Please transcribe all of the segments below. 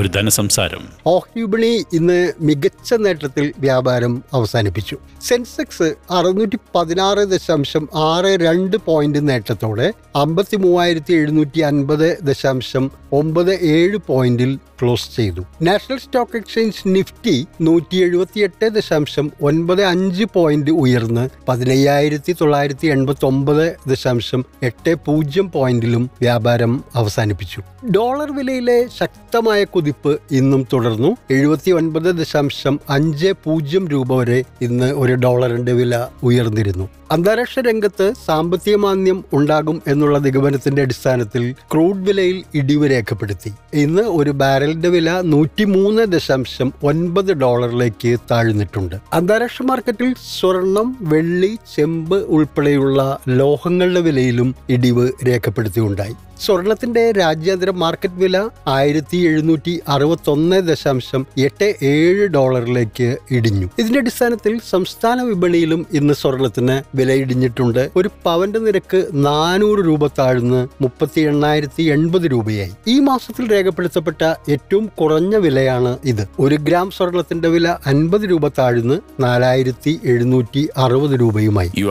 ഒരു ധനസംസാരം. ഓഹരി വിപണി ഇന്ന് മികച്ച നേട്ടത്തിൽ വ്യാപാരം അവസാനിപ്പിച്ചു. സെൻസെക്സ് അറുന്നൂറ്റി പതിനാറ് ദശാംശം ആറ് രണ്ട് പോയിന്റ് നേട്ടത്തോടെ അമ്പത്തി മൂവായിരത്തി എഴുന്നൂറ്റി അൻപത് ദശാംശം ഒമ്പത് ഏഴ് പോയിന്റിൽ ക്ലോസ് ചെയ്തു. നാഷണൽ സ്റ്റോക്ക് എക്സ്ചേഞ്ച് നിഫ്റ്റി നൂറ്റി എഴുപത്തിയെട്ട് ദശാംശം ഒൻപത് അഞ്ച് പോയിന്റ് ഉയർന്ന് പതിനയ്യായിരത്തി തൊള്ളായിരത്തി എൺപത്തി ഒമ്പത് ദശാംശം എട്ട് പൂജ്യം പോയിന്റിലും വ്യാപാരം അവസാനിപ്പിച്ചു. ഡോളർ വിലയിലെ ശക്തമായ കുതിപ്പ് ഇന്നും തുടർന്നു. എഴുപത്തി ഒൻപത് ദശാംശം അഞ്ച് പൂജ്യം രൂപ വരെ ഇന്ന് ഒരു ഡോളറിന്റെ വില ഉയർന്നിരുന്നു. അന്താരാഷ്ട്ര രംഗത്ത് സാമ്പത്തിക മാന്ദ്യം ഉണ്ടാകും എന്നുള്ള നിഗമനത്തിന്റെ അടിസ്ഥാനത്തിൽ ക്രൂഡ് വിലയിൽ ഇടിവ് രേഖപ്പെടുത്തി. ഇന്ന് ഒരു ബാരലിന്റെ വില നൂറ്റിമൂന്ന് ദശാംശം ഒൻപത് ഡോളറിലേക്ക് താഴ്ന്നിട്ടുണ്ട്. അന്താരാഷ്ട്ര മാർക്കറ്റിൽ സ്വർണം വെള്ളി ചെമ്പ് ഉൾപ്പെടെയുള്ള ലോഹങ്ങളുടെ വിലയിലും ഇടിവ് രേഖപ്പെടുത്തിയുണ്ടായി. സ്വർണത്തിന്റെ രാജ്യാന്തര മാർക്കറ്റ് വില ആയിരത്തി എഴുന്നൂറ്റി അറുപത്തി ഒന്ന് ദശാംശം എട്ട് ഏഴ് ഡോളറിലേക്ക് ഇടിഞ്ഞു. ഇതിന്റെ അടിസ്ഥാനത്തിൽ സംസ്ഥാന വിപണിയിലും ഇന്ന് സ്വർണത്തിന് വില ഇടിഞ്ഞിട്ടുണ്ട്. ഒരു പവന്റെ നിരക്ക് നാനൂറ് രൂപ താഴ്ന്ന് മുപ്പത്തി എണ്ണായിരത്തി എൺപത് രൂപയായി. ഈ മാസത്തിൽ രേഖപ്പെടുത്തപ്പെട്ട ഏറ്റവും കുറഞ്ഞ വിലയാണ് ഇത്. ഒരു ഗ്രാം സ്വർണത്തിന്റെ വില അൻപത് രൂപ താഴ്ന്ന് നാലായിരത്തി എഴുന്നൂറ്റി അറുപത് രൂപയുമായി യു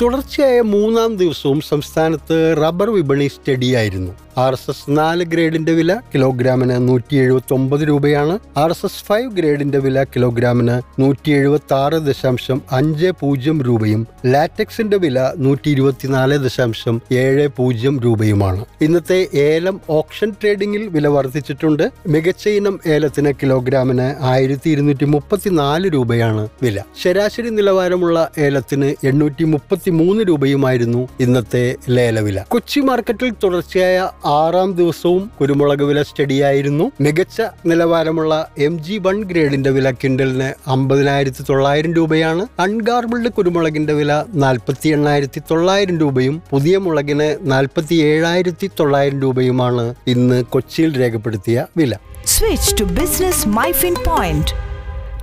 തുടർച്ചയായ മൂന്നാം ദിവസവും സംസ്ഥാനത്ത് റബ്ബർ വിപണി സ്റ്റഡിയായിരുന്നു. ആർ എസ് എസ് നാല് ഗ്രേഡിന്റെ വില കിലോഗ്രാമിന് നൂറ്റി എഴുപത്തി ഒമ്പത് രൂപയാണ്. ആർ എസ് എസ് ഫൈവ് ഗ്രേഡിന്റെ വില കിലോഗ്രാമിന് നൂറ്റി എഴുപത്തി ആറ് ദശാംശം അഞ്ച് പൂജ്യം രൂപയും ലാറ്റക്സിന്റെ വില നൂറ്റി ഇരുപത്തിനാല് ദശാംശം ഏഴ് പൂജ്യം രൂപയുമാണ്. ഇന്നത്തെ ഏലം ഓപ്ഷൻ ട്രേഡിംഗിൽ വില വർദ്ധിച്ചിട്ടുണ്ട്. മികച്ച ഇനം ഏലത്തിന് കിലോഗ്രാമിന് ആയിരത്തി ഇരുന്നൂറ്റി മുപ്പത്തിനാല് രൂപയാണ് വില. ശരാശരി നിലവാരമുള്ള ഏലത്തിന് എണ്ണൂറ്റി മുപ്പത്തി മൂന്ന് രൂപയുമായിരുന്നു ഇന്നത്തെ ലേലവില. കൊച്ചി മാർക്കറ്റിൽ തുടർച്ചയായ ആറാം ദിവസവും കുരുമുളക് വില സ്റ്റഡിയായിരുന്നു. മികച്ച നിലവാരമുള്ള എം ജി വൺ ഗ്രേഡിന്റെ വില കിൻഡലിന് അമ്പതിനായിരത്തി തൊള്ളായിരം രൂപയാണ്. അൺഗാർബിൾഡ് കുരുമുളകിന്റെ വില നാൽപ്പത്തി എണ്ണായിരത്തി തൊള്ളായിരം രൂപയും പുതിയ മുളകിന് നാൽപ്പത്തി ഏഴായിരത്തി തൊള്ളായിരം രൂപയുമാണ് ഇന്ന് കൊച്ചിയിൽ രേഖപ്പെടുത്തിയ വില. Switch to business Myfin point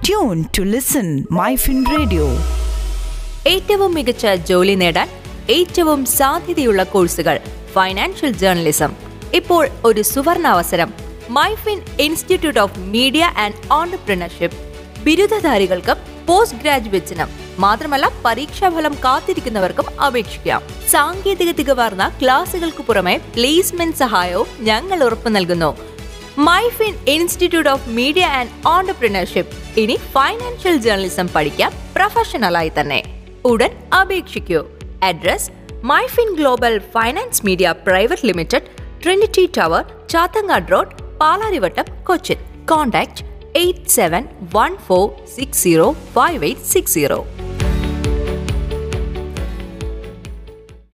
tune to listen Myfin radio ഏറ്റവും മികച്ച ജോലി നേടാൻ ഏറ്റവും സാധ്യതയുള്ള കോഴ്സുകൾ ഫൈനാൻഷ്യൽ ജേർണലിസം ഇപ്പോൾ ഒരു സുവർണ അവസരം Myfin institute of media and entrepreneurship ബിരുദധാരികൾക്കും post ഗ്രാജുവേറ്റ്സിനും മാത്രമല്ല പരീക്ഷാഫലം കാത്തിരിക്കുന്നവർക്കും അപേക്ഷിക്കാം. സാങ്കേതിക തികവാർന്ന ക്ലാസുകൾക്ക് പുറമെ പ്ലേസ്മെന്റ് സഹായവും ഞങ്ങൾ ഉറപ്പു നൽകുന്നു. Myfin institute of media and entrepreneurship ഇനി ഫൈനാൻഷ്യൽ ജേർണലിസം പഠിക്കാം പ്രൊഫഷണലായി തന്നെ. ഉടൻ അപേക്ഷിക്കൂ. Address Myfin global finance media private limited Trinity Tower Chathangad road Palarivattom Cochin contact eight seven one four six zero five eight six zero